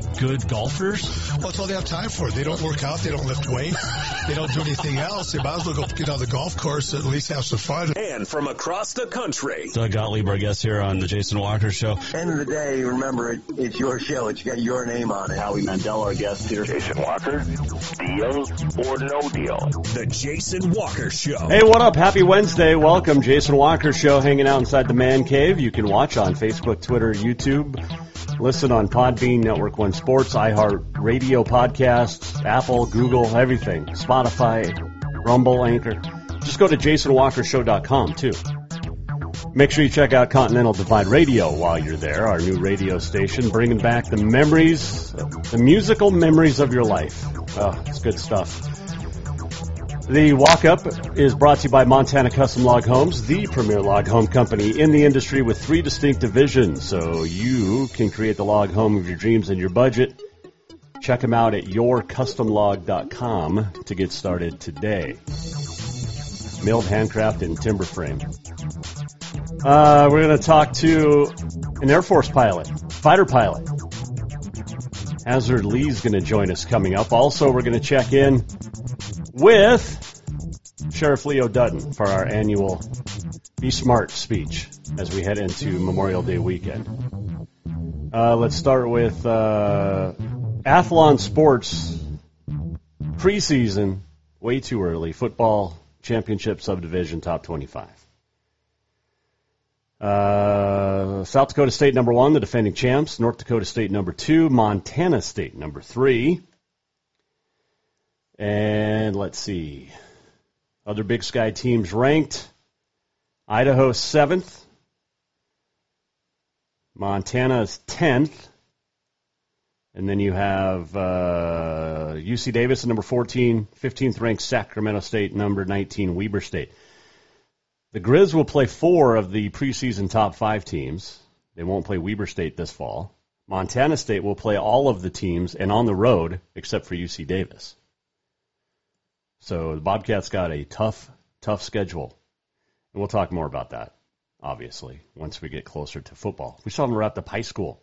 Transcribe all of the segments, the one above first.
good golfers? Well, that's all they have time for. They don't work out. They don't lift weights. They don't do anything else. They might as well go get on the golf course at least have some fun. And from across the country, Doug Gottlieb, our guest here on the Jason Walker Show. End of the day, remember it, it's your show. It's got your name on it. Howie Mandel, our guest here. Jason Walker, deal or no deal? the Jason Walker Show. Hey, what up? Happy Wednesday. Welcome. Jason Walker Show hanging out inside the man cave. You can watch on Facebook, Twitter, YouTube. Listen on Podbean, Network One Sports, iHeart Radio podcasts, Apple, Google, everything. Spotify, Rumble, Anchor. Just go to jasonwalkershow.com too. Make sure you check out Continental Divide Radio while you're there, our new radio station, bringing back the memories, the musical memories of your life. Oh, it's good stuff. The walk up is brought to you by Montana Custom Log Homes, the premier log home company in the industry with three distinct divisions, so you can create the log home of your dreams and your budget. Check them out at yourcustomlog.com to get started today. Milled handcraft and timber frame. Uh, we're going to talk to an Air Force pilot, fighter pilot. Hasard Lee's going to join us coming up. Also, we're going to check in with Sheriff Leo Dutton for our annual Be Smart speech as we head into Memorial Day weekend. Uh, let's start with uh, Athlon Sports preseason, way too early. Football championship subdivision top 25. Uh, South Dakota State number one, the defending champs. North Dakota State number two. Montana State number three. And let's see. Other Big Sky teams ranked. Idaho seventh. Montana is tenth. And then you have uh, UC Davis at number 14, 15th ranked Sacramento State, number 19 Weber State. The Grizz will play four of the preseason top five teams. They won't play Weber State this fall. Montana State will play all of the teams and on the road except for UC Davis. So the Bobcats got a tough, tough schedule. And we'll talk more about that, obviously, once we get closer to football. We still haven't wrapped up high school.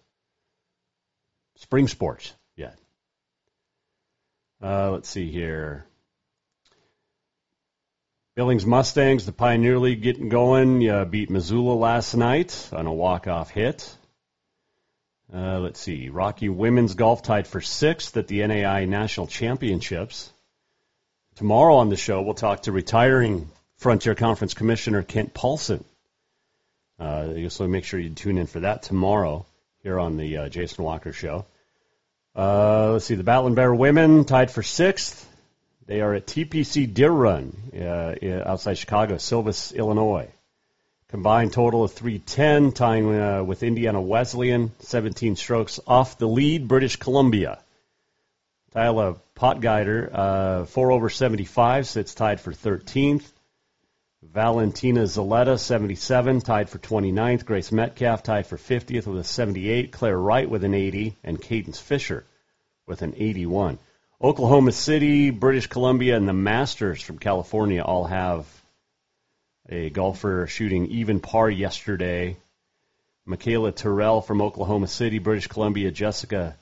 Spring sports yet. Uh, let's see here. Billings Mustangs, the Pioneer League getting going. You beat Missoula last night on a walk-off hit. Uh, let's see. Rocky Women's Golf tied for sixth at the NAI National Championships. Tomorrow on the show, we'll talk to retiring Frontier Conference Commissioner Kent Paulson. Uh, so make sure you tune in for that tomorrow here on the uh, Jason Walker Show. Uh, let's see. The Battling Bear women tied for sixth. They are at TPC Deer Run uh, outside Chicago, Silvis, Illinois. Combined total of 310, tying uh, with Indiana Wesleyan, 17 strokes off the lead, British Columbia. Tyler Potgeider, uh, 4 over 75, sits tied for 13th. Valentina Zaletta, 77, tied for 29th. Grace Metcalf tied for 50th with a 78. Claire Wright with an 80. And Cadence Fisher with an 81. Oklahoma City, British Columbia, and the Masters from California all have a golfer shooting even par yesterday. Michaela Terrell from Oklahoma City, British Columbia, Jessica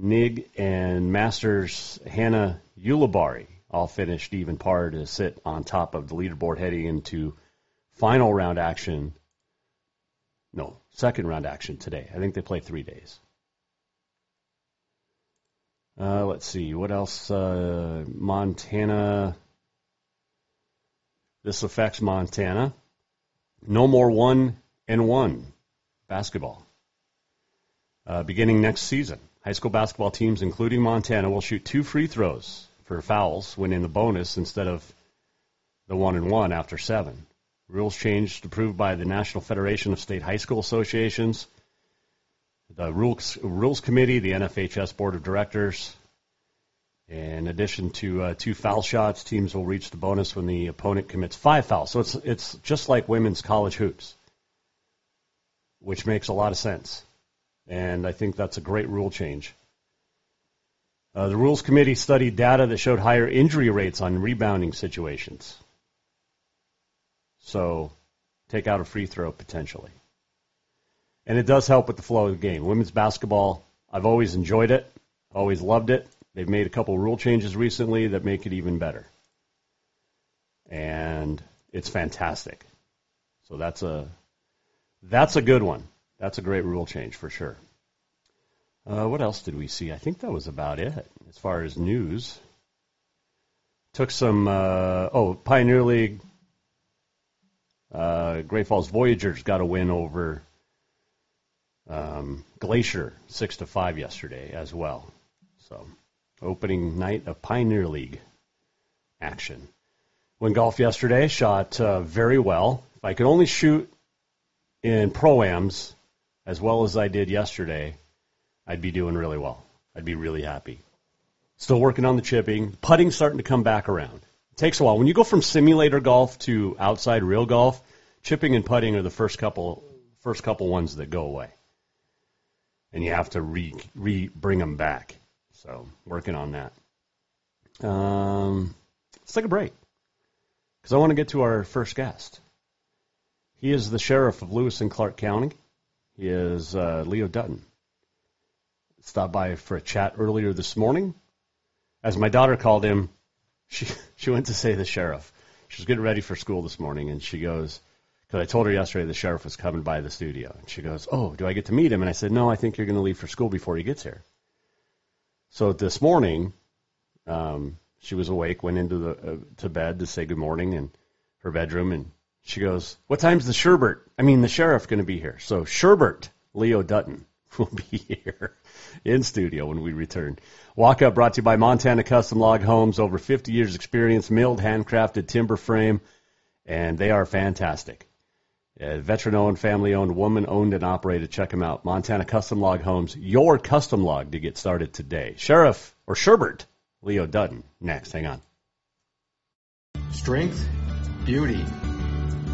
Nig, and Masters Hannah Ulibari all finished even par to sit on top of the leaderboard heading into final round action. No, second round action today. I think they play three days. Uh, let's see what else. Uh, Montana. This affects Montana. No more one and one basketball. Uh, beginning next season, high school basketball teams, including Montana, will shoot two free throws for fouls when in the bonus instead of the one and one after seven. Rules changed approved by the National Federation of State High School Associations, the Rules, Rules Committee, the NFHS Board of Directors. In addition to uh, two foul shots, teams will reach the bonus when the opponent commits five fouls. So it's it's just like women's college hoops, which makes a lot of sense, and I think that's a great rule change. Uh, the Rules Committee studied data that showed higher injury rates on rebounding situations. So take out a free throw potentially. And it does help with the flow of the game. Women's basketball, I've always enjoyed it, always loved it. They've made a couple rule changes recently that make it even better. And it's fantastic. So that's a that's a good one. That's a great rule change for sure. Uh, what else did we see? I think that was about it as far as news. Took some, uh, oh, Pioneer League. Uh, Great Falls Voyagers got a win over um, Glacier, six to five yesterday as well. So, opening night of Pioneer League action. Went golf yesterday, shot uh, very well. If I could only shoot in proams as well as I did yesterday, I'd be doing really well. I'd be really happy. Still working on the chipping. Putting starting to come back around. It takes a while. When you go from simulator golf to outside real golf, chipping and putting are the first couple first couple ones that go away. And you have to re, re bring them back. So, working on that. Um, let's take a break. Because I want to get to our first guest. He is the sheriff of Lewis and Clark County. Is uh, Leo Dutton stopped by for a chat earlier this morning. As my daughter called him, she she went to say the sheriff. She was getting ready for school this morning, and she goes, because I told her yesterday the sheriff was coming by the studio, and she goes, "Oh, do I get to meet him?" And I said, "No, I think you're going to leave for school before he gets here." So this morning, um, she was awake, went into the uh, to bed to say good morning in her bedroom, and she goes, "What time's the Sherbert? I mean, the sheriff going to be here?" So Sherbert Leo Dutton will be here in studio when we return. Walk Up brought to you by Montana Custom Log Homes. Over 50 years experience, milled, handcrafted timber frame, and they are fantastic. Uh, veteran owned, family owned, woman owned and operated. Check them out. Montana Custom Log Homes, your custom log to get started today. Sheriff or Sherbert, Leo Dutton, next. Hang on. Strength, beauty,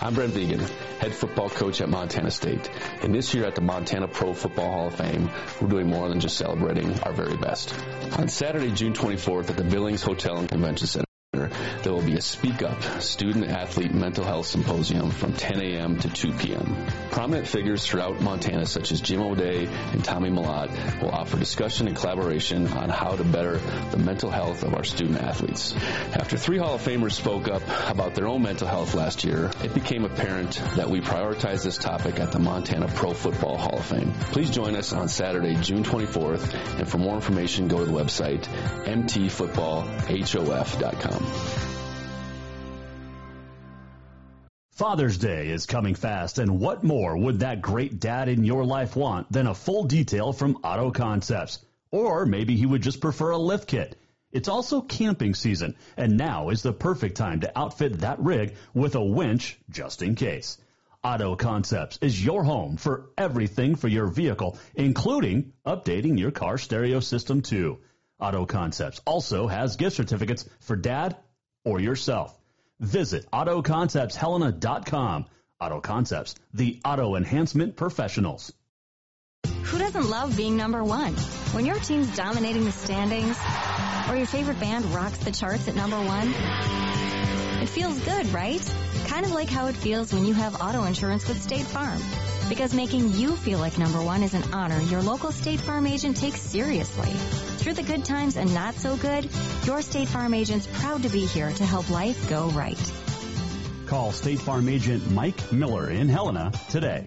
I'm Brent Vigen, head football coach at Montana State. And this year at the Montana Pro Football Hall of Fame, we're doing more than just celebrating our very best. On Saturday, June 24th at the Billings Hotel and Convention Center, there will be a Speak Up Student Athlete Mental Health Symposium from 10 a.m. to 2 p.m. Prominent figures throughout Montana, such as Jim O'Day and Tommy Malott, will offer discussion and collaboration on how to better the mental health of our student athletes. After three Hall of Famers spoke up about their own mental health last year, it became apparent that we prioritize this topic at the Montana Pro Football Hall of Fame. Please join us on Saturday, June 24th, and for more information, go to the website mtfootballhof.com. Father's Day is coming fast, and what more would that great dad in your life want than a full detail from Auto Concepts? Or maybe he would just prefer a lift kit. It's also camping season, and now is the perfect time to outfit that rig with a winch just in case. Auto Concepts is your home for everything for your vehicle, including updating your car stereo system too. Auto Concepts also has gift certificates for dad or yourself. Visit AutoConceptsHelena.com. Auto Concepts, the auto enhancement professionals. Who doesn't love being number one? When your team's dominating the standings, or your favorite band rocks the charts at number one, it feels good, right? Kind of like how it feels when you have auto insurance with State Farm. Because making you feel like number one is an honor your local State Farm agent takes seriously. Through the good times and not so good, your State Farm agent's proud to be here to help life go right. Call State Farm agent Mike Miller in Helena today.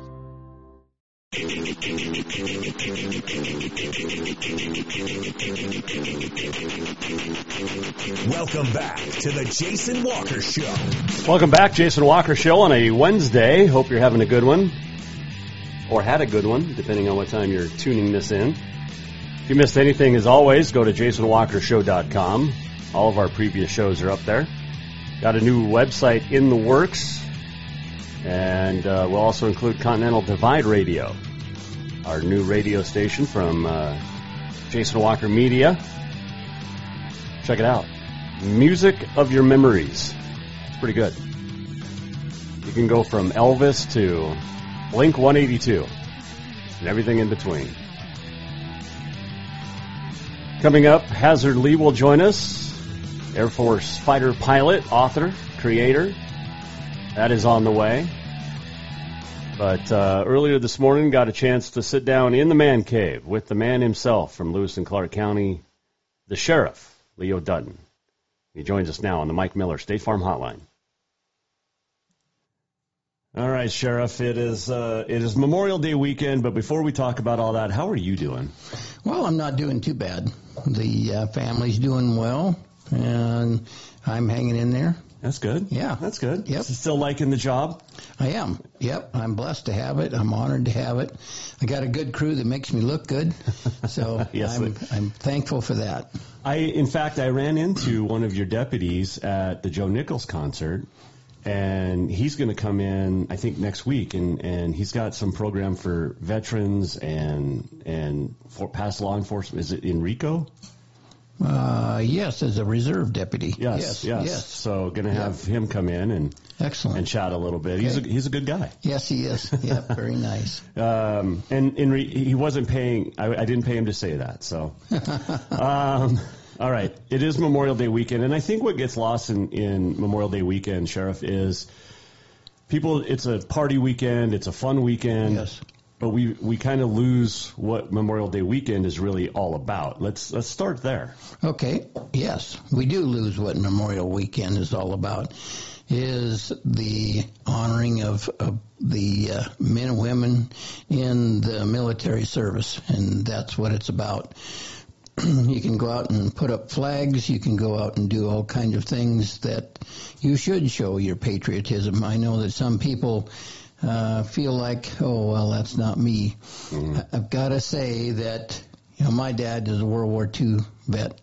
Welcome back to the Jason Walker Show. Welcome back, Jason Walker Show on a Wednesday. Hope you're having a good one, or had a good one, depending on what time you're tuning this in. If you missed anything, as always, go to jasonwalkershow.com. All of our previous shows are up there. Got a new website in the works, and uh, we'll also include Continental Divide Radio, our new radio station from uh, Jason Walker Media. Check it out. Music of Your Memories. It's pretty good. You can go from Elvis to Blink 182 and everything in between. Coming up, Hasard Lee will join us. Air Force fighter pilot, author, creator. That is on the way. But uh, earlier this morning, got a chance to sit down in the man cave with the man himself from Lewis and Clark County, the sheriff, Leo Dutton. He joins us now on the Mike Miller State Farm Hotline. All right, Sheriff. It is uh, it is Memorial Day weekend, but before we talk about all that, how are you doing? Well, I'm not doing too bad. The uh, family's doing well, and I'm hanging in there. That's good. Yeah, that's good. Yep. Still liking the job? I am. Yep. I'm blessed to have it. I'm honored to have it. I got a good crew that makes me look good, so Yes, I'm, I'm thankful for that. I, in fact, I ran into one of your deputies at the Joe Nichols concert, and he's going to come in, I think, next week, and, and he's got some program for veterans and and for past law enforcement. Is it Enrico? Uh, yes, as a reserve deputy. Yes, yes, yes. yes. So going to have him come in and Excellent. and chat a little bit. He's a, he's a good guy. Yes, he is. Yep, very nice. Um, and in re- he wasn't paying. I, I didn't pay him to say that. So, um, all right. It is Memorial Day weekend, and I think what gets lost in, in Memorial Day weekend, Sheriff, is people. It's a party weekend. It's a fun weekend. Yes. But we we kind of lose what Memorial Day weekend is really all about. Let's let's start there. Okay, yes, we do lose what Memorial Weekend is all about. Is the honoring of, of the uh, men and women in the military service, and that's what it's about. you can go out and put up flags. You can go out and do all kinds of things that you should show your patriotism. I know that some people uh, feel like, oh well, that's not me. I- I've got to say that you know my dad is a World War II vet,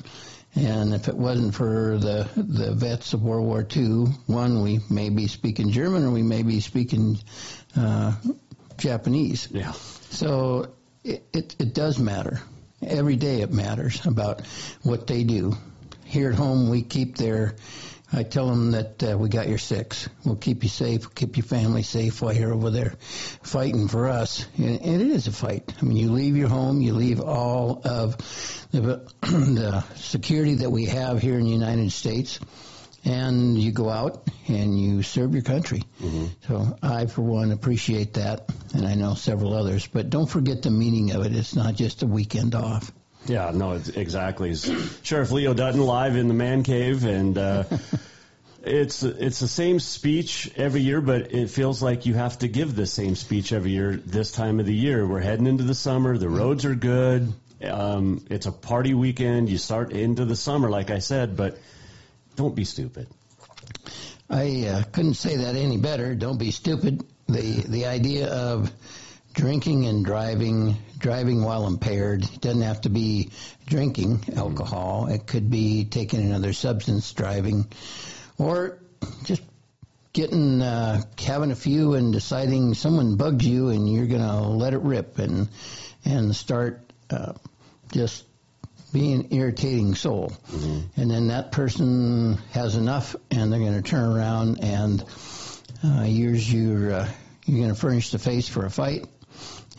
and if it wasn't for the the vets of World War II, one we may be speaking German or we may be speaking uh, Japanese. Yeah. So it, it, it does matter. Every day it matters about what they do. Here at home, we keep their. I tell them that uh, we got your six. We'll keep you safe. Keep your family safe while you're over there fighting for us. And, and it is a fight. I mean, you leave your home, you leave all of the, the security that we have here in the United States, and you go out and you serve your country. So I, for one, appreciate that, and I know several others. But don't forget the meaning of it. It's not just a weekend off. Yeah, no, exactly. Sheriff Leo Dutton live in the man cave, and uh, it's it's the same speech every year, but it feels like you have to give the same speech every year this time of the year. We're heading into the summer. The roads are good. Um, it's a party weekend. You start into the summer, like I said, but Don't be stupid. I uh, couldn't say that any better. Don't be stupid. The the idea of drinking and driving, driving while impaired, it doesn't have to be drinking alcohol. It could be taking another substance driving, or just getting uh, having a few and deciding someone bugs you and you're going to let it rip and and start uh, just being irritating soul. Mm-hmm. And then that person has enough and they're going to turn around and uh, yours you're uh, you're going to furnish the face for a fight.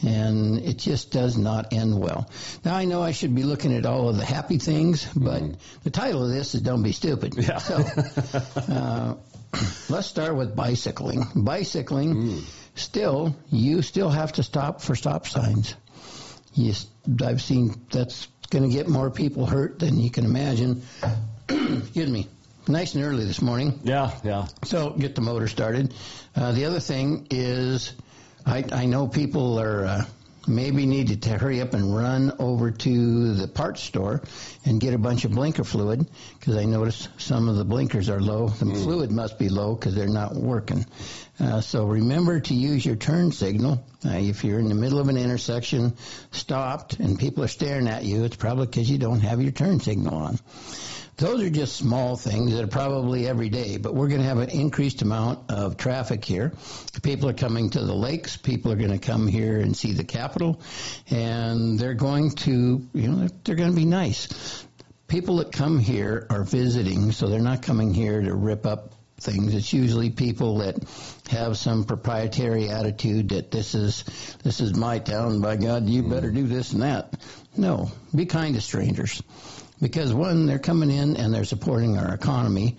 And it just does not end well. Now I know I should be looking at all of the happy things, but mm-hmm. the title of this is "Don't Be Stupid." Yeah. So, uh, let's start with bicycling. Bicycling, mm. still, you still have to stop for stop signs. You, I've seen that's going to get more people hurt than you can imagine. Excuse me. Nice and early this morning. Yeah, yeah. So get the motor started. Uh, the other thing is, I, I know people are uh, maybe need to hurry up and run over to the parts store and get a bunch of blinker fluid because I noticed some of the blinkers are low. The mm. fluid must be low because they're not working. Uh, so remember to use your turn signal. Uh, if you're in the middle of an intersection, stopped, and people are staring at you, it's probably because you don't have your turn signal on. Those are just small things that are probably every day, but we're going to have an increased amount of traffic here. People are coming to the lakes. People are going to come here and see the Capitol, and they're going to, you know, they're going to be nice. People that come here are visiting, so they're not coming here to rip up things. It's usually people that have some proprietary attitude that this is this is my town. By God, you better mm. do this and that. No, be kind to strangers because one, they're coming in and they're supporting our economy.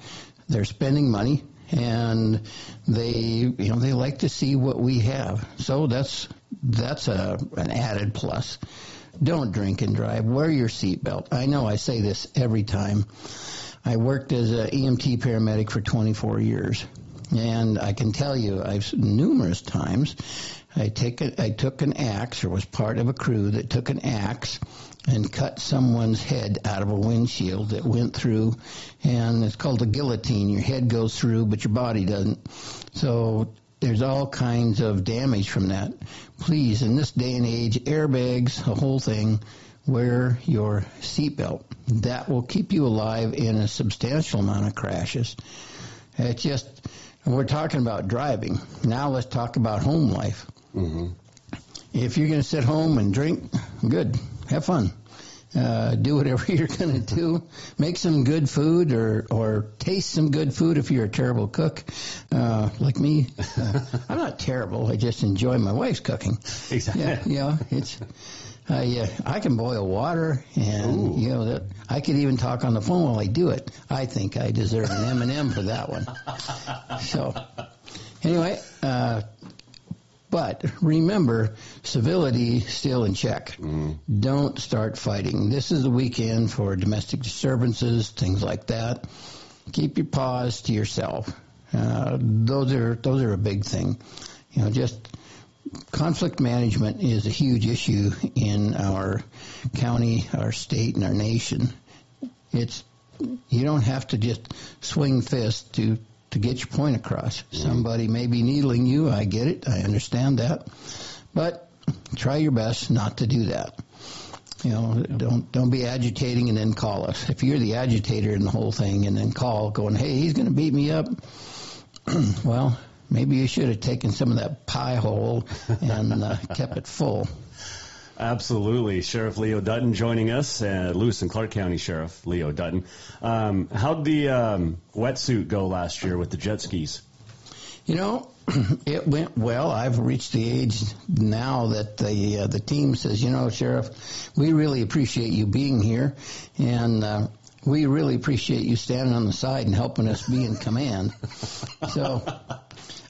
They're spending money and they, you know, they like to see what we have. So that's, that's a, an added plus. Don't drink and drive. Wear your seatbelt. I know I say this every time. I worked as an EMT paramedic for 24 years. And I can tell you, I've numerous times, I take a, I took an axe or was part of a crew that took an axe and cut someone's head out of a windshield that went through, and it's called a guillotine. Your head goes through, but your body doesn't. So there's all kinds of damage from that. Please, in this day and age, airbags, the whole thing, wear your seatbelt. That will keep you alive in a substantial amount of crashes. It's just, we're talking about driving. Now let's talk about home life. Mm-hmm. If you're going to sit home and drink, good have fun. Uh, do whatever you're going to do. Make some good food or, or taste some good food if you're a terrible cook, uh, like me. Uh, I'm not terrible. I just enjoy my wife's cooking. Exactly. Yeah, you know, it's, I, uh, I can boil water and, Ooh. you know, that, I could even talk on the phone while I do it. I think I deserve an M&M for that one. So, anyway, uh, but remember, civility still in check. Mm. Don't start fighting. This is the weekend for domestic disturbances, things like that. Keep your paws to yourself. Uh, those are those are a big thing. You know, just conflict management is a huge issue in our county, our state, and our nation. It's you don't have to just swing fists to to get your point across. Mm-hmm. Somebody may be needling you. I get it. I understand that. But try your best not to do that. You know, don't don't be agitating and then call us. If you're the agitator in the whole thing and then call going, "Hey, he's going to beat me up." well, maybe you should have taken some of that pie hole and uh, kept it full. Absolutely. Sheriff Leo Dutton joining us, uh, Lewis and Clark County Sheriff Leo Dutton. Um, how'd the um, wetsuit go last year with the jet skis? You know, it went well. I've reached the age now that the uh, the team says, you know, Sheriff, we really appreciate you being here, and uh, we really appreciate you standing on the side and helping us be in command. So,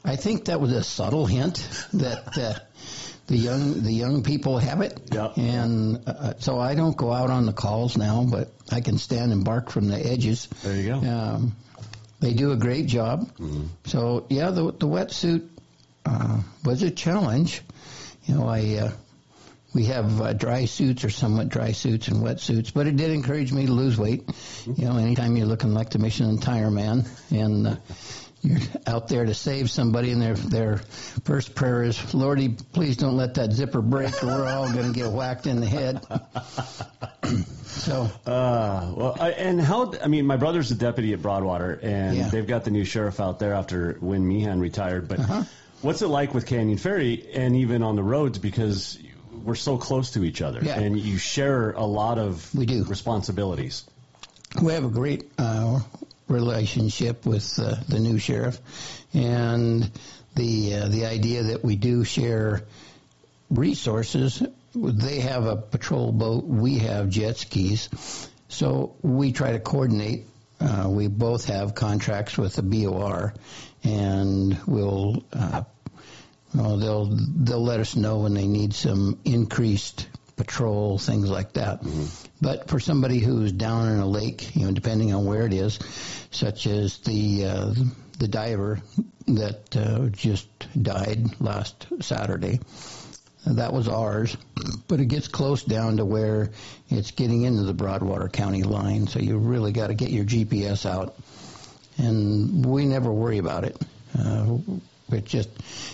I think that was a subtle hint that uh, the young the young people have it. Yep. And uh, so I don't go out on the calls now, but I can stand and bark from the edges. There you go. Um, they do a great job. Mm-hmm. So yeah, the the wetsuit uh, was a challenge. You know, I uh, we have uh, dry suits or somewhat dry suits and wetsuits, but it did encourage me to lose weight. You know, anytime you're looking like the Michelin tire man and uh, you're out there to save somebody and their their first prayer is, Lordy, please don't let that zipper break or we're all going to get whacked in the head. so, uh, well, I, and how? I mean, my brother's a deputy at Broadwater, and Yeah. they've got the new sheriff out there after when Meehan retired. But Uh-huh. what's it like with Canyon Ferry, and even on the roads because we're so close to each other, Yeah. and you share a lot of We do. responsibilities. we have a great uh, relationship with uh, the new sheriff, and the uh, the idea that we do share resources. They have a patrol boat. We have jet skis, so we try to coordinate. Uh, we both have contracts with the BOR, and we'll. Uh, well, they'll they'll let us know when they need some increased patrol, things like that. But for somebody who's down in a lake, you know, depending on where it is, such as the uh, the diver that uh, just died last Saturday, that was ours. But it gets close down to where it's getting into the Broadwater County line, so you really got to get your GPS out. And we never worry about it. Uh, it just,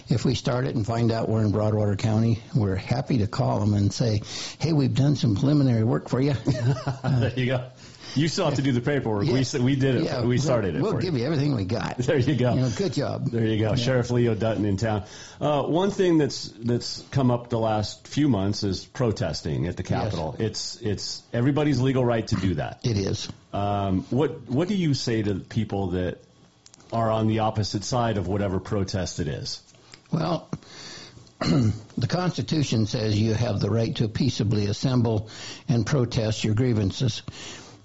if we start it and find out we're in Broadwater County, we're happy to call them and say, "Hey, we've done some preliminary work for you." there you go. You still have to do the paperwork. We we did it. Yeah, we started it. We'll give you everything we got. There you go. You know, good job. There you go, Sheriff Leo Dutton in town. Uh, one thing that's that's come up the last few months is protesting at the Capitol. It's it's everybody's legal right to do that. It is. Um, what what do you say to people that are on the opposite side of whatever protest it is? Well, the Constitution says you have the right to peaceably assemble and protest your grievances.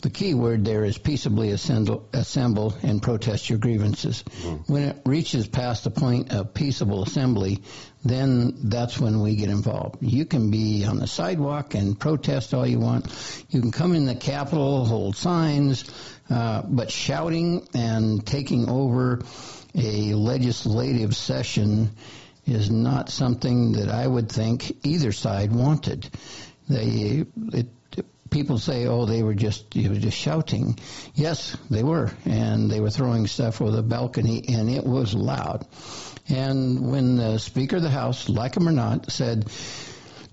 The key word there is peaceably assemble, assemble and protest your grievances. Hmm. When it reaches past the point of peaceable assembly, then that's when we get involved. You can be on the sidewalk and protest all you want. You can come in the Capitol, hold signs, uh, but shouting and taking over a legislative session is not something that I would think either side wanted. They, it, people say, "Oh, they were just, you were just shouting." Yes, they were, and they were throwing stuff over the balcony, and it was loud. And when the Speaker of the House, like him or not, said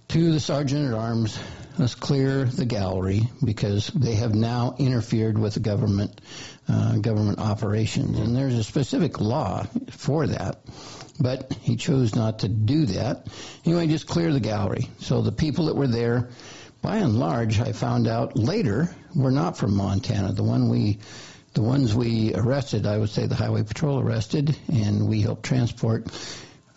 to the Sergeant at Arms, "Let's clear the gallery because they have now interfered with government uh, government operations," and there's a specific law for that but he chose not to do that. Anyway, just clear the gallery. So the people that were there, by and large, I found out later, were not from Montana. The one we, the ones we arrested, I would say the Highway Patrol arrested, and we helped transport.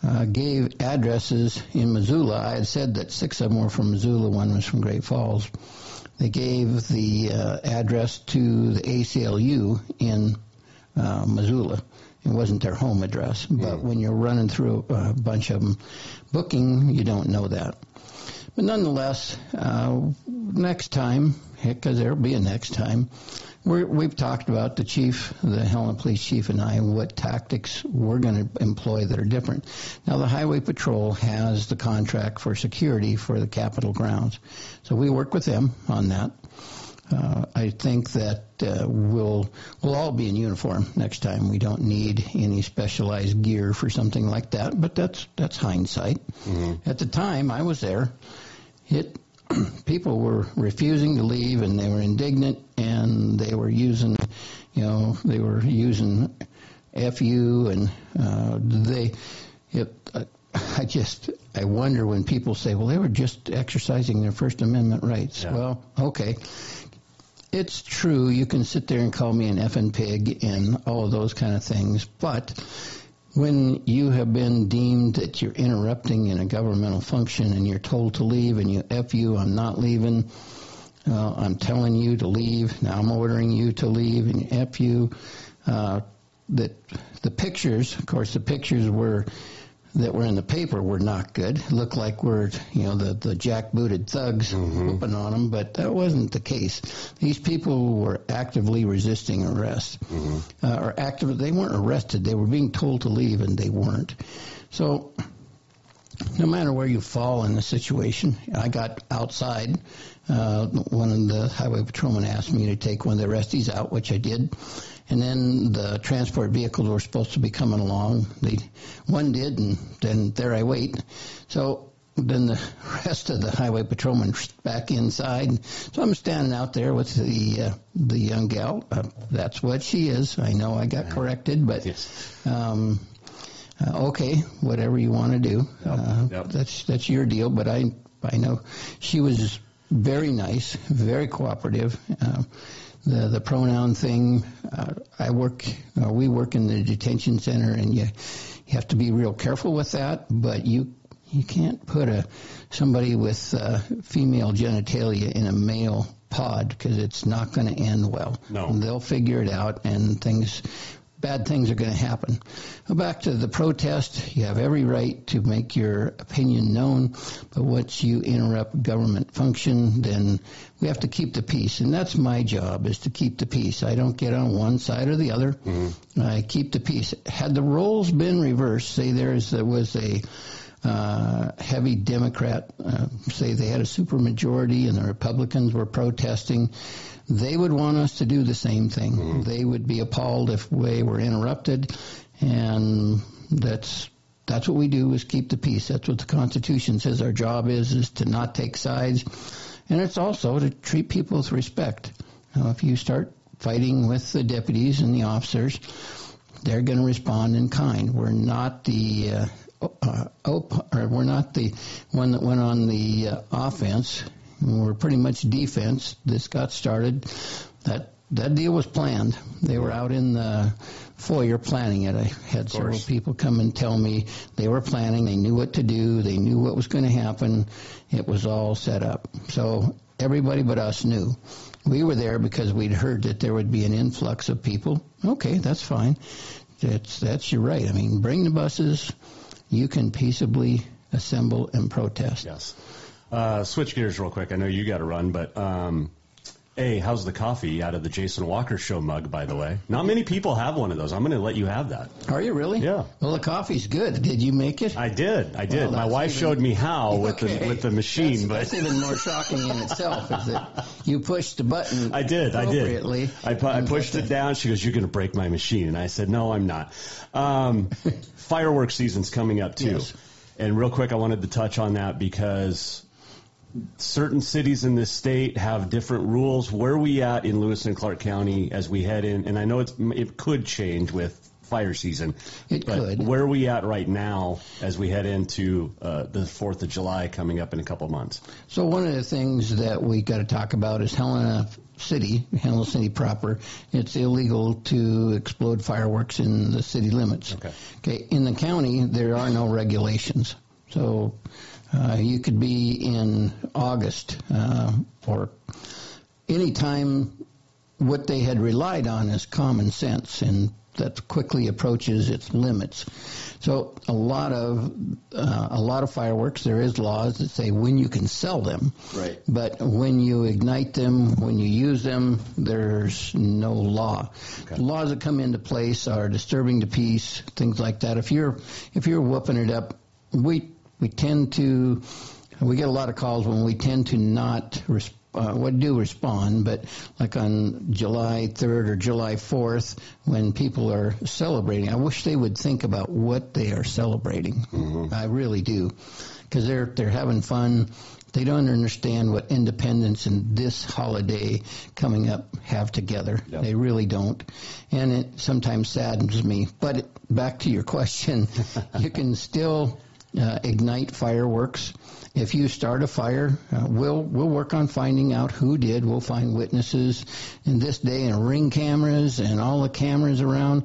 Uh, gave addresses in Missoula. I had said that six of them were from Missoula, one was from Great Falls. They gave the uh, address to the ACLU in uh, Missoula. It wasn't their home address, but when you're running through a bunch of them booking, you don't know that. But nonetheless, uh, next time, because there'll be a next time, we're, we've talked about the chief, the Helena Police Chief, and I, what tactics we're going to employ that are different. Now, the Highway Patrol has the contract for security for the Capitol grounds, so we work with them on that. Uh, I think that uh, we'll we'll all be in uniform next time. We don't need any specialized gear for something like that, but that's that's hindsight. At the time, I was there. It people were refusing to leave, and they were indignant, and they were using, you know, they were using fu, and uh, they. It, uh, I just I wonder when people say, "Well, they were just exercising their First Amendment rights." Well, okay, it's true. You can sit there and call me an effing pig and all of those kind of things, but when you have been deemed that you're interrupting in a governmental function and you're told to leave and you F you, I'm not leaving, uh, I'm telling you to leave, now I'm ordering you to leave and F you, uh, that the pictures, of course, the pictures were that were in the paper were not good. Looked like we're, you know, the, the jackbooted thugs whooping on them, but that wasn't the case. These people were actively resisting arrest, uh, or active. They weren't arrested. They were being told to leave, and they weren't. So no matter where you fall in the situation, I got outside. Uh, one of the highway patrolmen asked me to take one of the resties out, which I did. And then the transport vehicles were supposed to be coming along. They, one did, and then there I wait. So then the rest of the highway patrolmen back inside. So I'm standing out there with the uh, the young gal. Uh, that's what she is. I know I got corrected, but um, uh, okay, whatever you want to do. Uh, Yep. That's that's your deal. But I I know she was very nice, very cooperative. The the pronoun thing. Uh, I work. Uh, we work in the detention center, and you you have to be real careful with that. But you you can't put a somebody with uh, female genitalia in a male pod because it's not going to end well. No. they'll figure it out, and things. Bad things are going to happen. Back to the protest. You have every right to make your opinion known, but once you interrupt government function, then we have to keep the peace, and that's my job is to keep the peace. I don't get on one side or the other. I keep the peace. Had the roles been reversed, say there's there was a uh, heavy Democrat, uh, say they had a supermajority and the Republicans were protesting, they would want us to do the same thing. They would be appalled if we were interrupted, and that's that's what we do is keep the peace. That's what the Constitution says our job is is to not take sides, and it's also to treat people with respect. Now, if you start fighting with the deputies and the officers, they're going to respond in kind. We're not the uh, uh, op- or we're not the one that went on the uh, offense. We're pretty much defense. This got started. That that deal was planned. They were out in the foyer planning it. I had several people come and tell me they were planning. They knew what to do. They knew what was going to happen. It was all set up. So everybody but us knew. We were there because we'd heard that there would be an influx of people. Okay, that's fine. That's that's your right. I mean, bring the buses. You can peaceably assemble and protest. Yes. Uh, switch gears real quick. I know you got to run, but um, hey, how's the coffee out of the Jason Walker Show mug? By the way, not many people have one of those. I'm going to let you have that. Are you really? Yeah. Well, the coffee's good. Did you make it? I did. I did. Well, My wife even- showed me how with the with the machine, that's, but that's even more shocking in itself. Is that you pushed the button? I did. I did. I, pu- I pushed it down. She goes, "You're going to break my machine," and I said, "No, I'm not." Um, fireworks season's coming up too, Yes. and real quick, I wanted to touch on that because certain cities in this state have different rules. Where are we at in Lewis and Clark County as we head in? And I know it's it could change with fire season. It but could. Where are we at right now as we head into uh, the Fourth of July coming up in a couple months? So one of the things that we got to talk about is Helena City, Helena City proper. It's illegal to explode fireworks in the city limits. Okay. Okay. In the county, there are no regulations. So uh, you could be in August uh, or any time. What they had relied on is common sense, and that quickly approaches its limits. So a lot of uh, a lot of fireworks, there is laws that say when you can sell them, Right. but when you ignite them, when you use them, there's no law. Laws that come into place are disturbing the peace, things like that. If you're if you're whooping it up, we we tend to we get a lot of calls when we tend to not respond. Uh, what do respond, but like on July 3rd or July 4th, when people are celebrating, I wish they would think about what they are celebrating. I really do, because they're they're having fun. They don't understand what independence and this holiday coming up have together. They really don't, and it sometimes saddens me. But it, back to your question, you can still uh, ignite fireworks. If you start a fire, uh, we'll we'll work on finding out who did. We'll find witnesses. In this day, and ring cameras and all the cameras around,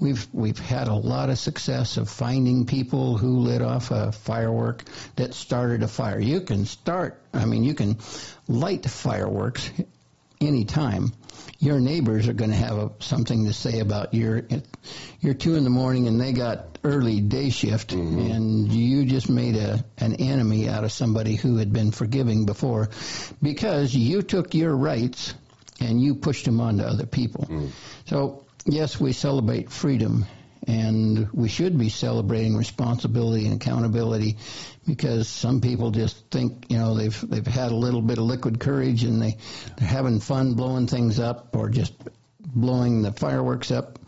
we've we've had a lot of success of finding people who lit off a firework that started a fire. You can start. I mean, you can light fireworks anytime. Your neighbors are going to have a, something to say about your you're two in the morning and they got early day shift mm-hmm. and you just made a an enemy out of somebody who had been forgiving before because you took your rights and you pushed them on to other people. Mm. So yes, we celebrate freedom and we should be celebrating responsibility and accountability because some people just think you know they've they've had a little bit of liquid courage and they they're having fun blowing things up or just blowing the fireworks up.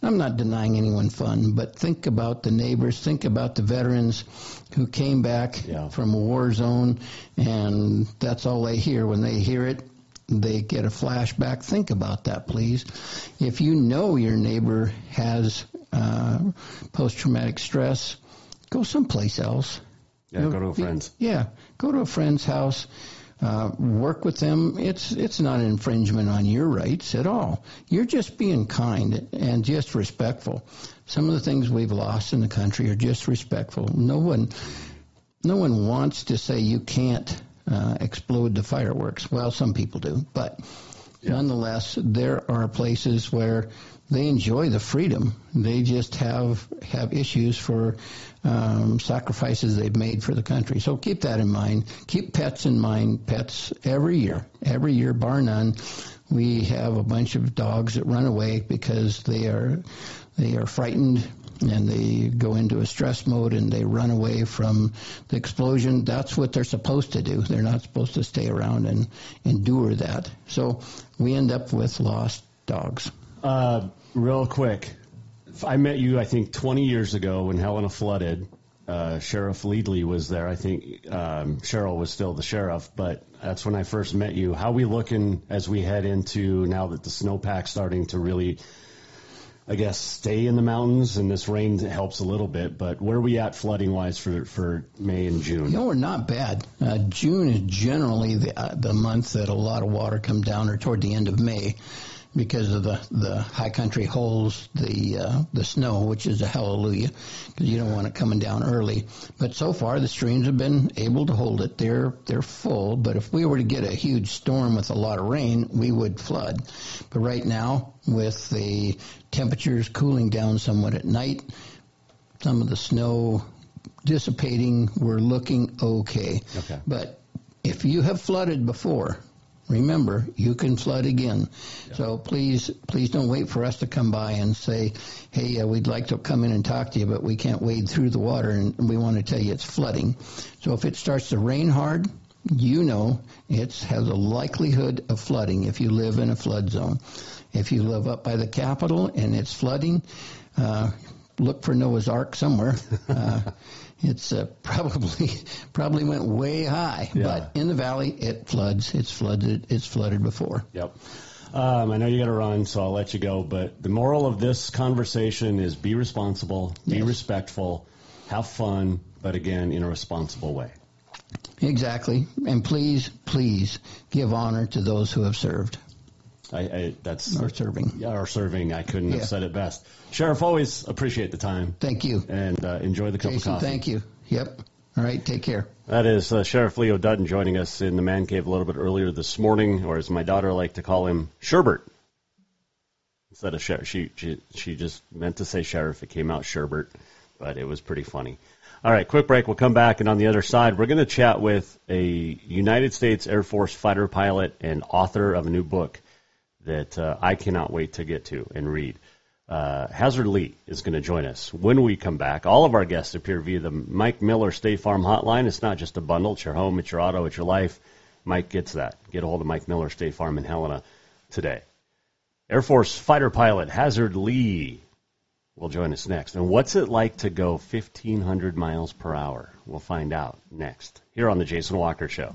I'm not denying anyone fun, but think about the neighbors, think about the veterans who came back yeah. from a war zone, and that's all they hear when they hear it they get a flashback. Think about that, please. If you know your neighbor has uh, post traumatic stress, go someplace else. Yeah, go to a friend's. Yeah, go to a friend's house. Uh, work with them. It's it's not an infringement on your rights at all. You're just being kind and just respectful. Some of the things we've lost in the country are just respectful. No one, no one wants to say you can't uh, explode the fireworks. Well, some people do, but yeah. nonetheless, there are places where they enjoy the freedom. They just have have issues for um, sacrifices they've made for the country. So keep that in mind. Keep pets in mind. Pets every year, every year, bar none. We have a bunch of dogs that run away because they are they are frightened and they go into a stress mode and they run away from the explosion. That's what they're supposed to do. They're not supposed to stay around and endure that. So we end up with lost dogs. Uh, real quick, I met you, I think, 20 years ago when Helena flooded. Uh, sheriff Liedle was there. I think um, Cheryl was still the sheriff, but that's when I first met you. How we looking as we head into now that the snowpack's starting to really I guess, stay in the mountains, and this rain helps a little bit. But where are we at flooding wise for, for May and June? Know, we're not bad. Uh, June is generally the uh, the month that a lot of water comes down, or toward the end of May because of the, the high country holds the uh, the snow, which is a hallelujah, because you don't want it coming down early. But so far, the streams have been able to hold it. They're they're full. But if we were to get a huge storm with a lot of rain, we would flood. But right now, with the temperatures cooling down somewhat at night, some of the snow dissipating, we're looking okay. Okay. But if you have flooded before, remember, you can flood again. Yeah. So please, please don't wait for us to come by and say, hey, uh, we'd like to come in and talk to you, but we can't wade through the water and we want to tell you it's flooding. So if it starts to rain hard, you know it has a likelihood of flooding if you live in a flood zone. If you live up by the Capitol and it's flooding, uh, look for Noah's Ark somewhere. Uh, it's uh, probably probably went way high, yeah. but in the valley it floods. It's flooded. It's flooded before. Yep. Um, I know you got to run, so I'll let you go. But the moral of this conversation is: be responsible, be yes. respectful, have fun, but again in a responsible way. Exactly, and please, please give honor to those who have served. I, I, that's or serving. Yeah, or serving. I couldn't yeah. have said it best. Sheriff, always appreciate the time. Thank you. And uh, enjoy the cup Jason, of coffee. Thank you. Yep. All right. Take care. That is uh, Sheriff Leo Dutton joining us in the man cave a little bit earlier this morning, or as my daughter liked to call him, Sherbert. Instead of sheriff, she, she she just meant to say sheriff. It came out Sherbert, but it was pretty funny. All right, quick break. We'll come back, and on the other side, we're going to chat with a United States Air Force fighter pilot and author of a new book that uh, I cannot wait to get to and read. Uh, Hasard Lee is going to join us when we come back. All of our guests appear via the Mike Miller State Farm hotline. It's not just a bundle, it's your home, it's your auto, it's your life. Mike gets that. Get a hold of Mike Miller State Farm in Helena today. Air Force fighter pilot Hasard Lee will join us next. And what's it like to go 1,500 miles per hour? We'll find out next here on The Jason Walker Show.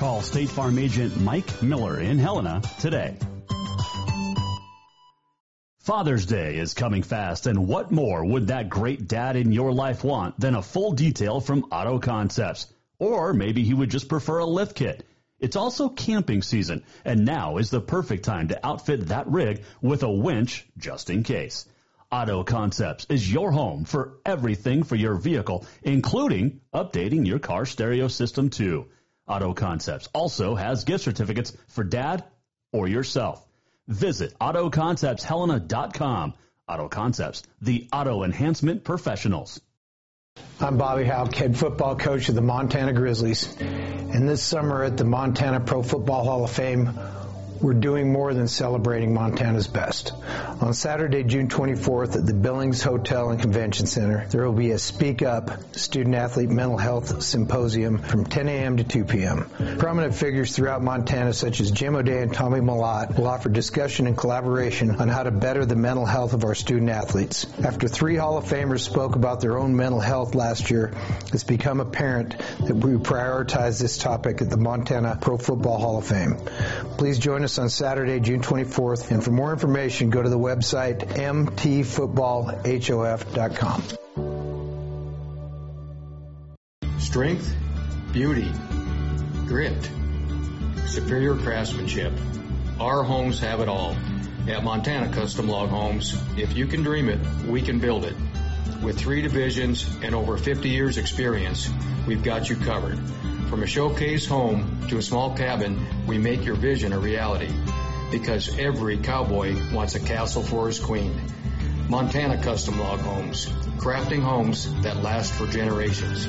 Call State Farm agent Mike Miller in Helena today. Father's Day is coming fast, and what more would that great dad in your life want than a full detail from Auto Concepts? Or maybe he would just prefer a lift kit. It's also camping season, and now is the perfect time to outfit that rig with a winch just in case. Auto Concepts is your home for everything for your vehicle, including updating your car stereo system too. Auto Concepts also has gift certificates for dad or yourself. Visit AutoConceptsHelena.com. Auto Concepts, the auto enhancement professionals. I'm Bobby Hauck, head football coach of the Montana Grizzlies. And this summer at the Montana Pro Football Hall of Fame, we're doing more than celebrating Montana's best. On Saturday, June 24th at the Billings Hotel and Convention Center, there will be a Speak Up Student Athlete Mental Health Symposium from 10 a.m. to 2 p.m. Prominent figures throughout Montana, such as Jim O'Day and Tommy Mellott, will offer discussion and collaboration on how to better the mental health of our student athletes. After three Hall of Famers spoke about their own mental health last year, it's become apparent that we prioritize this topic at the Montana Pro Football Hall of Fame. Please join us on Saturday, June 24th. And for more information, go to the website mtfootballhof.com. Strength, beauty, grit, superior craftsmanship. Our homes have it all. At Montana Custom Log Homes, if you can dream it, we can build it. With three divisions and over 50 years experience, we've got you covered. From a showcase home to a small cabin, we make your vision a reality. Because every cowboy wants a castle for his queen. Montana Custom Log Homes, crafting homes that last for generations.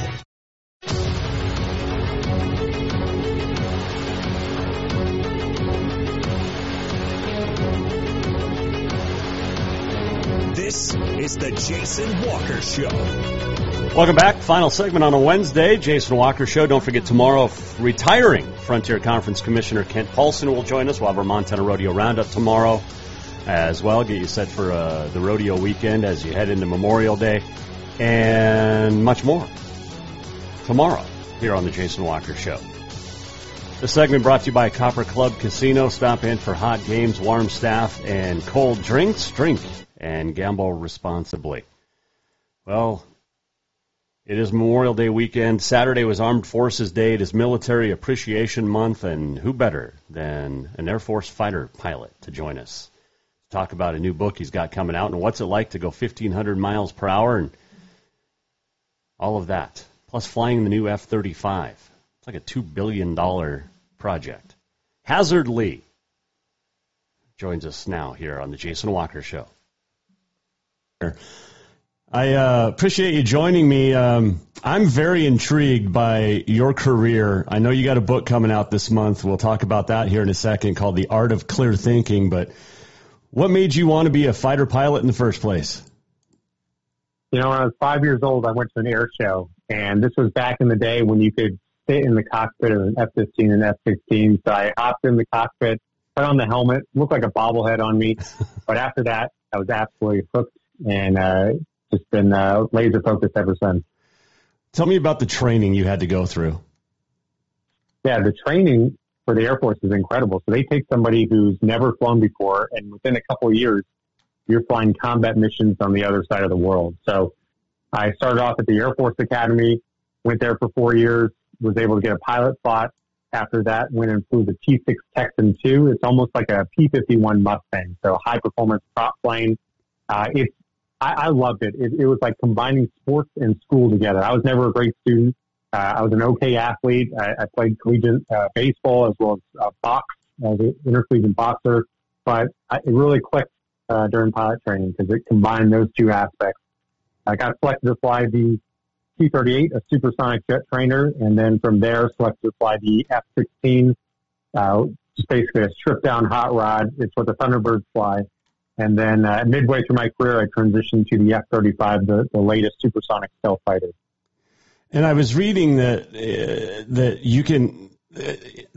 This is the Jason Walker Show. Welcome back. Final segment on a Wednesday. Jason Walker Show. Don't forget tomorrow, retiring Frontier Conference Commissioner Kent Paulson will join us. We'll have our Montana Rodeo Roundup tomorrow as well. Get you set for uh, the rodeo weekend as you head into Memorial Day and much more tomorrow here on the Jason Walker Show. This segment brought to you by Copper Club Casino. Stop in for hot games, warm staff, and cold drinks. Drink and gamble responsibly. Well, it is Memorial Day weekend. Saturday was Armed Forces Day. It is Military Appreciation Month, and who better than an Air Force fighter pilot to join us? To talk about a new book he's got coming out and what's it like to go 1,500 miles per hour and all of that plus flying the new F 35. It's like a $2 billion project. Hasard Lee joins us now here on the Jason Walker Show. I uh, appreciate you joining me. Um, I'm very intrigued by your career. I know you got a book coming out this month. We'll talk about that here in a second called The Art of Clear Thinking. But What made you want to be a fighter pilot in the first place? You know, when I was five years old, I went to an air show, and this was back in the day when you could sit in the cockpit of an F-15 and F-16. So I hopped in the cockpit, put on the helmet, looked like a bobblehead on me. but after that, I was absolutely hooked and uh, just been uh, laser focused ever since. Tell me about the training you had to go through. Yeah, the training for the Air Force is incredible. So they take somebody who's never flown before, and within a couple of years, you're flying combat missions on the other side of the world. So I started off at the Air Force Academy, went there for four years, was able to get a pilot spot. After that, went and flew the T6 Texan 2. It's almost like a P-51 Mustang, so high performance prop plane. Uh, it's I, I loved it. it. It was like combining sports and school together. I was never a great student. Uh, I was an okay athlete. I, I played collegiate uh, baseball as well as uh, box as an intercollegiate boxer, but I, it really clicked uh, during pilot training because it combined those two aspects. I got selected to fly the T-38, a supersonic jet trainer, and then from there selected to fly the F-16, uh, just basically a stripped down hot rod. It's what the Thunderbirds fly. And then uh, midway through my career, I transitioned to the F-35, the, the latest supersonic stealth fighter. And I was reading that uh, that you can uh,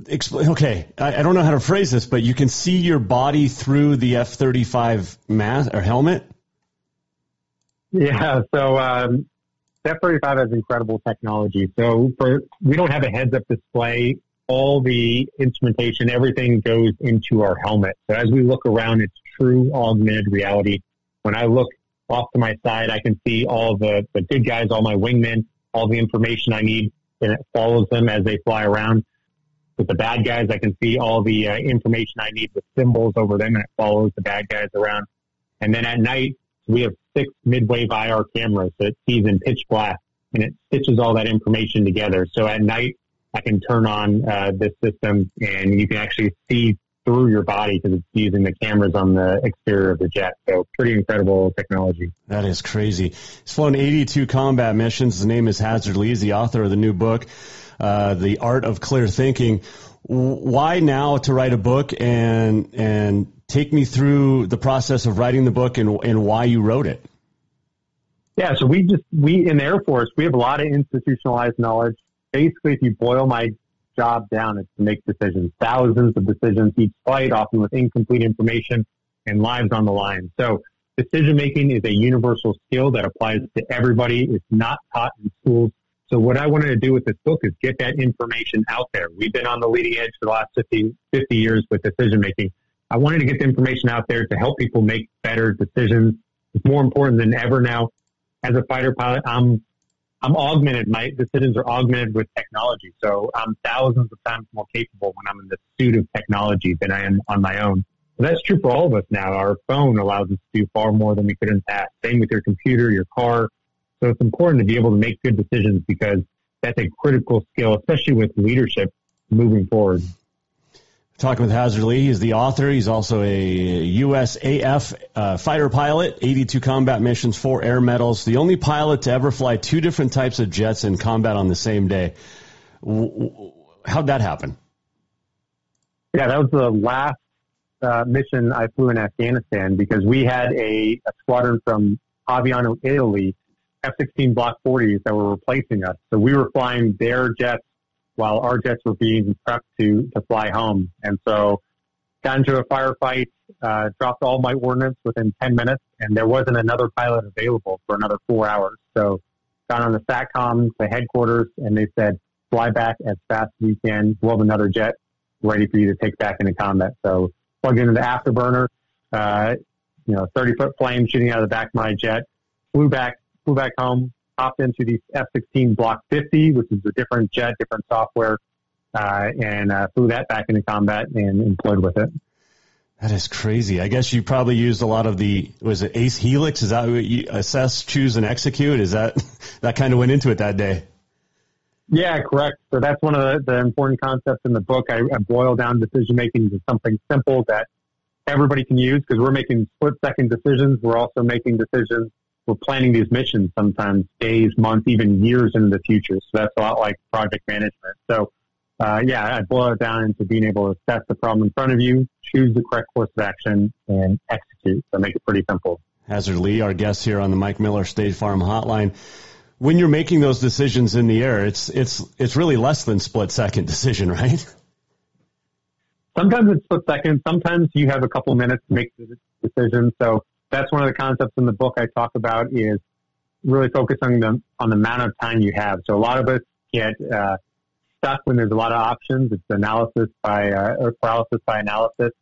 explain. Okay, I, I, don't know how to phrase this, but you can see your body through the F thirty five mask or helmet. Yeah, so um, thirty five has incredible technology. So for we don't have a heads up display. All the instrumentation, everything goes into our helmet. So as we look around, it's true augmented reality. When I look off to my side, I can see all the, the good guys, all my wingmen, all the information I need, and it follows them as they fly around. With the bad guys, I can see all the uh, information I need with symbols over them, and it follows the bad guys around. And then at night, we have six midwave IR cameras that sees in pitch black, and it stitches all that information together. So at night, I can turn on uh, this system, and you can actually see through your body because it's using the cameras on the exterior of the jet. So pretty incredible technology. That is crazy. He's flown 82 combat missions. His name is Hasard Lee. He's the author of the new book, uh, The Art of Clear Thinking. Why now to write a book and and take me through the process of writing the book and, and why you wrote it? Yeah, so we just we in the Air Force we have a lot of institutionalized knowledge. Basically, if you boil my job down it's to make decisions, thousands of decisions each flight, often with incomplete information and lives on the line. So decision making is a universal skill that applies to everybody. It's not taught in schools. So what I wanted to do with this book is get that information out there. We've been on the leading edge for the last 50, 50 years with decision making. I wanted to get the information out there to help people make better decisions. It's more important than ever now. As a fighter pilot, I'm I'm augmented. My decisions are augmented with technology. So I'm thousands of times more capable when I'm in the suit of technology than I am on my own. So that's true for all of us now. Our phone allows us to do far more than we could in the past. Same with your computer, your car. So it's important to be able to make good decisions because that's a critical skill, especially with leadership moving forward. Talking with Hasard Lee, he's the author. He's also a USAF uh, fighter pilot, 82 combat missions, four air medals, the only pilot to ever fly two different types of jets in combat on the same day. How'd that happen? Yeah, that was the last uh, mission I flew in Afghanistan because we had a, a squadron from Aviano, Italy, F-16 Block 40s that were replacing us. So we were flying their jets while our jets were being prepped to, to fly home. And so got into a firefight, uh, dropped all my ordnance within 10 minutes, and there wasn't another pilot available for another four hours. So got on the SATCOM to headquarters, and they said, fly back as fast as you can. We'll have another jet ready for you to take back into combat. So plugged into the afterburner, uh, you know, 30 foot flame shooting out of the back of my jet, flew back, flew back home, hopped into the F-16 Block 50, which is a different jet, different software, uh, and uh, flew that back into combat and employed with it. That is crazy. I guess you probably used a lot of the was it Ace Helix? Is that what you assess, choose, and execute? Is that that kind of went into it that day? Yeah, correct. So that's one of the, the important concepts in the book. I, I boil down decision making to something simple that everybody can use because we're making split second decisions. We're also making decisions we're planning these missions sometimes days, months, even years into the future. So that's a lot like project management. So uh, yeah, I boil it down into being able to assess the problem in front of you, choose the correct course of action, and execute. So make it pretty simple. Hasard Lee, our guest here on the Mike Miller State Farm Hotline. When you're making those decisions in the air, it's it's it's really less than split second decision, right? Sometimes it's split second. Sometimes you have a couple minutes to make the decision. So that's one of the concepts in the book I talk about is really focusing on the, on the amount of time you have. So a lot of us get uh, stuck when there's a lot of options. It's analysis by uh, or paralysis by analysis.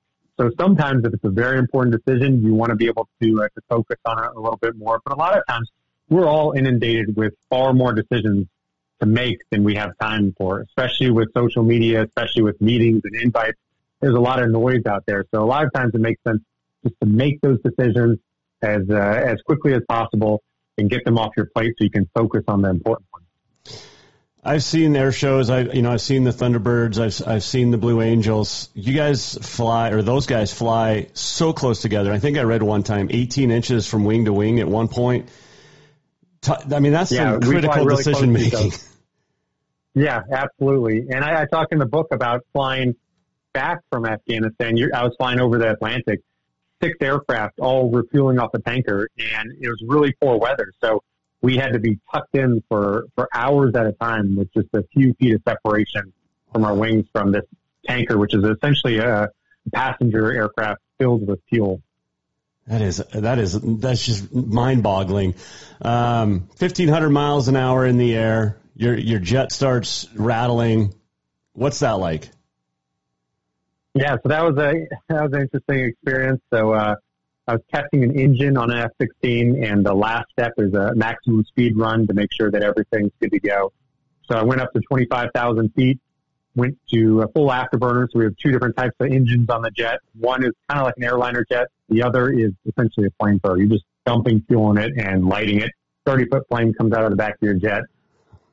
So sometimes if it's a very important decision, you want to be able to, uh, to focus on it a little bit more. But a lot of times we're all inundated with far more decisions to make than we have time for, especially with social media, especially with meetings and invites. There's a lot of noise out there. So a lot of times it makes sense just to make those decisions as, uh, as quickly as possible and get them off your plate so you can focus on the important ones. I've seen their shows. I, you know, I've seen the Thunderbirds. I've, I've seen the Blue Angels. You guys fly, or those guys fly so close together. I think I read one time 18 inches from wing to wing at one point. I mean, that's yeah, some critical really decision making. Yeah, absolutely. And I, I talk in the book about flying back from Afghanistan. I was flying over the Atlantic, six aircraft, all refueling off a tanker, and it was really poor weather. So we had to be tucked in for, for hours at a time with just a few feet of separation from our wings from this tanker, which is essentially a passenger aircraft filled with fuel. That is that is that's just mind boggling. Um, Fifteen hundred miles an hour in the air. Your your jet starts rattling. What's that like? Yeah, so that was a that was an interesting experience. So uh, I was testing an engine on an F-16, and the last step is a maximum speed run to make sure that everything's good to go. So I went up to 25,000 feet, went to a full afterburner. So we have two different types of engines on the jet. One is kind of like an airliner jet. The other is essentially a flamethrower. You're just dumping fuel in it and lighting it. 30 foot flame comes out of the back of your jet.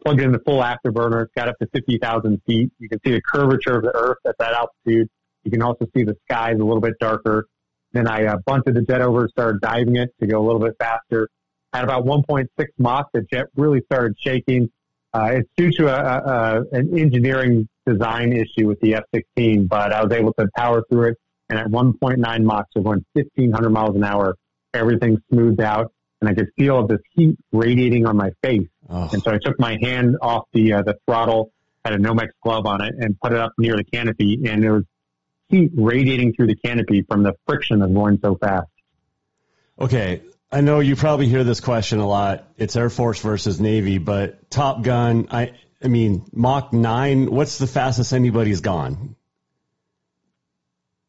Plugged in the full afterburner. It's got up to 50,000 feet. You can see the curvature of the earth at that altitude. You can also see the skies a little bit darker. Then I uh, bunted the jet over, started diving it to go a little bit faster. At about 1.6 Mach, the jet really started shaking. Uh, it's due to a, a, an engineering design issue with the F-16, but I was able to power through it. And at 1.9 Mach, so going 1,500 miles an hour, everything smoothed out, and I could feel this heat radiating on my face. Oh. And so I took my hand off the uh, the throttle, had a Nomex glove on it, and put it up near the canopy, and it was heat radiating through the canopy from the friction of going so fast. Okay, I know you probably hear this question a lot. It's Air Force versus Navy, but Top Gun, I I mean Mach 9, what's the fastest anybody's gone?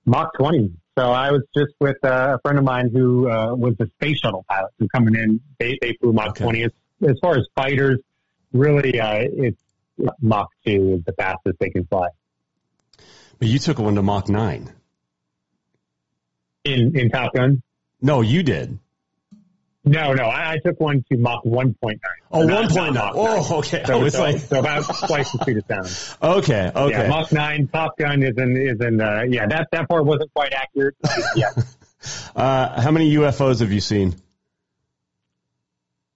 Mach 20. So I was just with uh, a friend of mine who uh, was a space shuttle pilot who coming in. They, they flew Mach okay. 20. As, as far as fighters, really, uh, it's Mach 2 is the fastest they can fly. But you took one to Mach 9. In, in Top Gun? No, you did. No, no, I, I took one to Mach 1.9. Oh, 1.9. Oh, okay. So, oh, it's so, like... so about twice the speed of sound. Okay, okay. Yeah, Mach 9, Top Gun is in, is in, uh, yeah, that, that part wasn't quite accurate. yeah. uh, how many UFOs have you seen?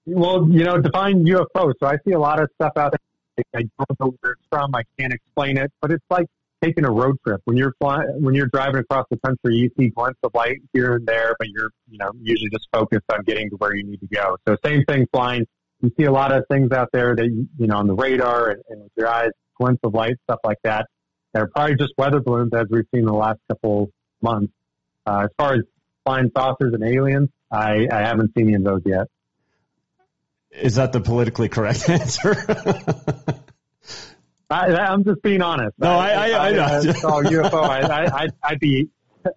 Well, you know, define UFO. So I see a lot of stuff out there. I don't know where it's from. I can't explain it, but it's like taking a road trip. When you're flying, when you're driving across the country, you see glints of light here and there, but you're, you know, usually just focused on getting to where you need to go. So same thing flying. You see a lot of things out there that, you know, on the radar and, and with your eyes, glints of light, stuff like that. They're probably just weather balloons as we've seen in the last couple months. Uh, as far as flying saucers and aliens, I, I haven't seen any of those yet. Is that the politically correct answer? I, am just being honest. No, I, I, I, I, I saw a UFO. I, I, I'd be,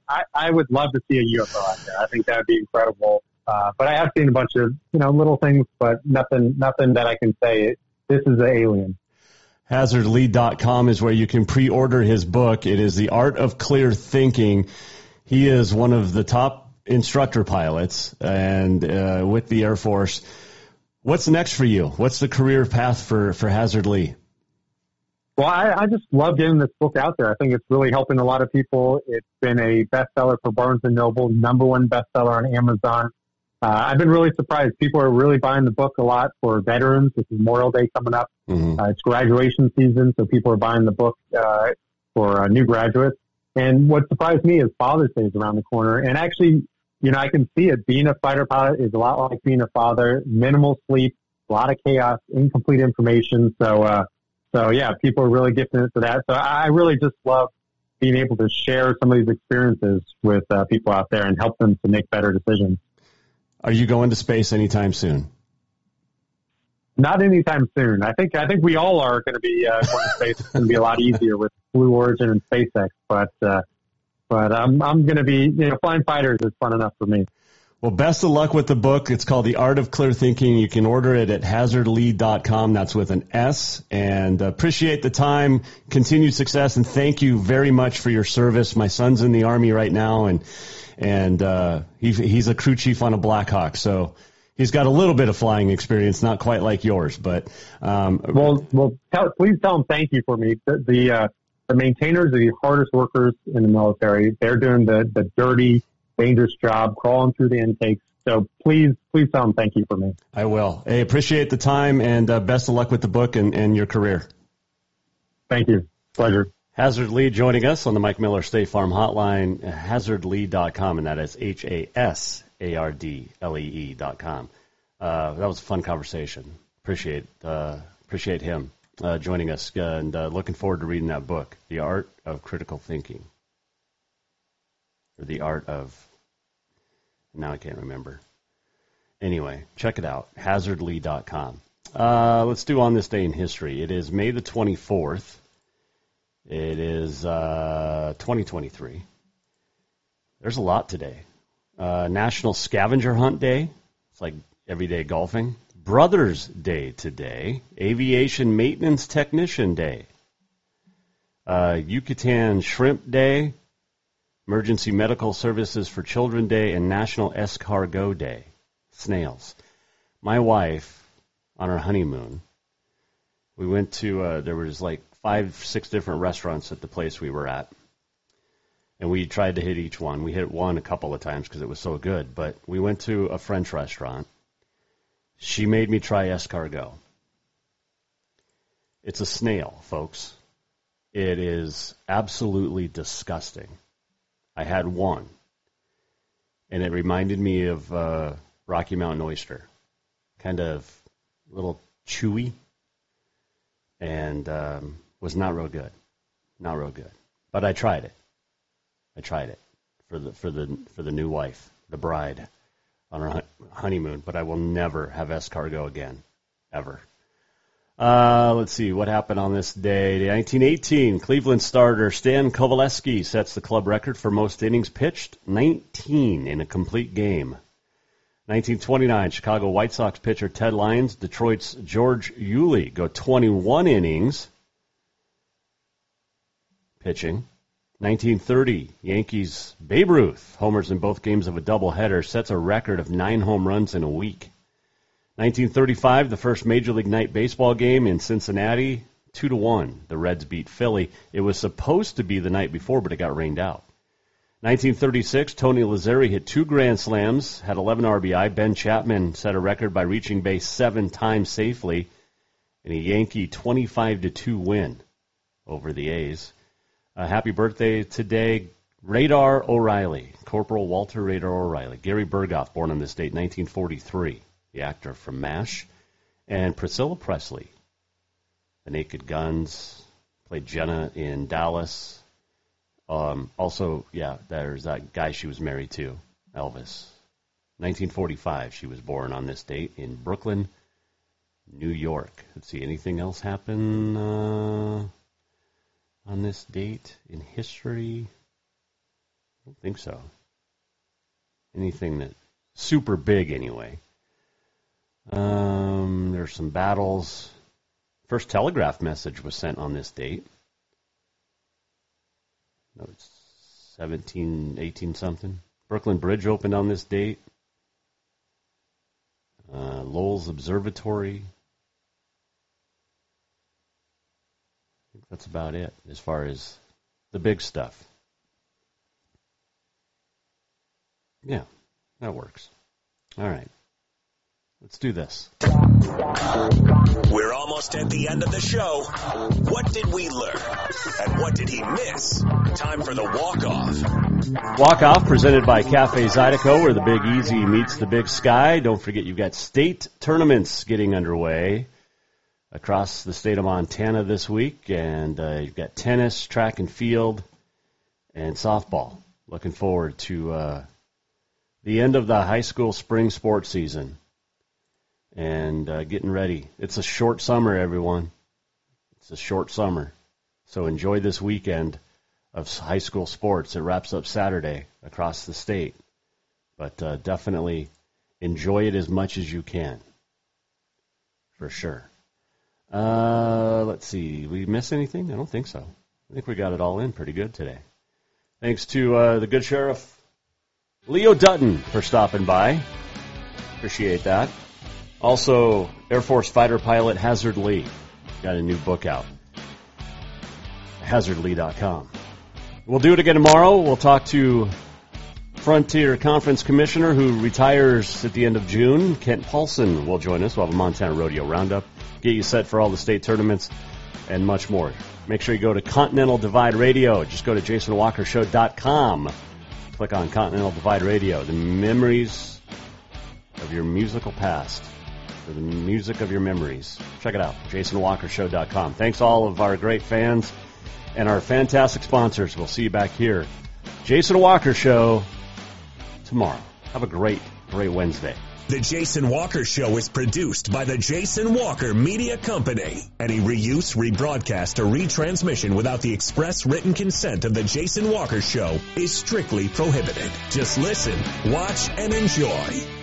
I, I would love to see a UFO out there. I think that would be incredible. Uh, but I have seen a bunch of, you know, little things, but nothing, nothing that I can say. This is an alien. HasardLee.com is where you can pre-order his book. It is the art of clear thinking. He is one of the top instructor pilots and uh, with the Air Force. What's next for you? What's the career path for, for Hasard Lee? Well, I, I just love getting this book out there. I think it's really helping a lot of people. It's been a bestseller for Barnes and Noble, number one bestseller on Amazon. uh, I've been really surprised. People are really buying the book a lot for veterans. It's Memorial Day coming up. Mm-hmm. Uh, it's graduation season, so people are buying the book uh, for uh, new graduates. And what surprised me is Father's Day is around the corner. And actually, you know, I can see it. Being a fighter pilot is a lot like being a father. Minimal sleep, a lot of chaos, incomplete information. So, uh, so yeah, people are really gifting it for that. So I really just love being able to share some of these experiences with uh, people out there and help them to make better decisions. Are you going to space anytime soon? Not anytime soon. I think I think we all are going to be uh, going to space. It's going to be a lot easier with Blue Origin and SpaceX. But uh, but I'm I'm going to be you know flying fighters is fun enough for me. Well, best of luck with the book. It's called The Art of Clear Thinking. You can order it at hasardlee.com. That's with an S. And appreciate the time, continued success, and thank you very much for your service. My son's in the Army right now, and and uh, he, he's a crew chief on a Blackhawk. So he's got a little bit of flying experience, not quite like yours, but um, well, well, tell, please tell him thank you for me. The the, uh, the maintainers are the hardest workers in the military. They're doing the the dirty, dangerous job, crawling through the intakes. So please, please tell them thank you for me. I will. I appreciate the time and uh, best of luck with the book and, and your career. Thank you. Pleasure. Hasard Lee joining us on the Mike Miller State Farm Hotline, hasardlee.com, and that is H A S A R D L E E.com. Uh, that was a fun conversation. Appreciate uh, appreciate him uh, joining us, and uh, looking forward to reading that book, The Art of Critical Thinking, or The Art of. Now I can't remember. Anyway, check it out, hasardlee.com. Uh, let's do on this day in history. It is May the 24th. It is uh, 2023. There's a lot today. Uh, National Scavenger Hunt Day. It's like everyday golfing. Brothers Day today. Aviation Maintenance Technician Day. Uh, Yucatan Shrimp Day. Emergency Medical Services for Children Day and National Escargot Day. Snails. My wife, on our honeymoon, we went to, uh, there was like five, six different restaurants at the place we were at. And we tried to hit each one. We hit one a couple of times because it was so good. But we went to a French restaurant. She made me try escargot. It's a snail, folks. It is absolutely disgusting. I had one, and it reminded me of uh, Rocky Mountain oyster, kind of a little chewy, and um, was not real good, not real good. But I tried it. I tried it for the for the for the new wife, the bride, on our honeymoon. But I will never have escargot again, ever. Uh, let's see what happened on this day. 1918, Cleveland starter Stan Coveleski sets the club record for most innings pitched, 19 in a complete game. 1929, Chicago White Sox pitcher Ted Lyons, Detroit's George Uhle go 21 innings pitching. 1930, Yankees Babe Ruth homers in both games of a doubleheader, sets a record of nine home runs in a week. 1935, the first Major League Night baseball game in Cincinnati, two to one. The Reds beat Philly. It was supposed to be the night before, but it got rained out. 1936, Tony Lazzeri hit two grand slams, had 11 RBI. Ben Chapman set a record by reaching base seven times safely in a Yankee 25 to two win over the A's. Uh, happy birthday today, Radar O'Reilly, Corporal Walter Radar O'Reilly. Gary Burghoff, born on this date, 1943, the actor from MASH. And Priscilla Presley, The Naked Guns, played Jenna in Dallas. Um, also, yeah, there's that guy she was married to, Elvis. 1945, she was born on this date in Brooklyn, New York. Let's see, anything else happen? Uh, on this date in history? I don't think so. Anything that super big anyway. Um, there's some battles. First telegraph message was sent on this date. No, it's 17, 18 something. Brooklyn Bridge opened on this date. Uh, Lowell's Observatory that's about it as far as the big stuff. Yeah, that works. All right. Let's do this. We're almost at the end of the show. What did we learn? And what did he miss? Time for the walk-off. Walk-off presented by Cafe Zydeco, where the Big Easy meets the Big Sky. Don't forget you've got state tournaments getting underway across the state of Montana this week, and uh, you've got tennis, track and field, and softball. Looking forward to uh, the end of the high school spring sports season and uh, getting ready. It's a short summer, everyone. It's a short summer. So enjoy this weekend of high school sports. It wraps up Saturday across the state. But uh, definitely enjoy it as much as you can. For sure. Uh, let's see. We miss anything? I don't think so. I think we got it all in pretty good today. Thanks to uh, the good sheriff Leo Dutton for stopping by. Appreciate that. Also, Air Force fighter pilot Hasard Lee got a new book out. HasardLee.com. We'll do it again tomorrow. We'll talk to Frontier Conference Commissioner who retires at the end of June. Kent Paulson will join us. We'll have a Montana Rodeo Roundup. Get you set for all the state tournaments and much more. Make sure you go to Continental Divide Radio. Just go to JasonWalkerShow.com. Click on Continental Divide Radio. The memories of your musical past for the music of your memories. Check it out, jasonwalkershow.com. Thanks all of our great fans and our fantastic sponsors. We'll see you back here. Jason Walker Show tomorrow. Have a great, great Wednesday. The Jason Walker Show is produced by the Jason Walker Media Company. Any reuse, rebroadcast, or retransmission without the express written consent of the Jason Walker Show is strictly prohibited. Just listen, watch, and enjoy.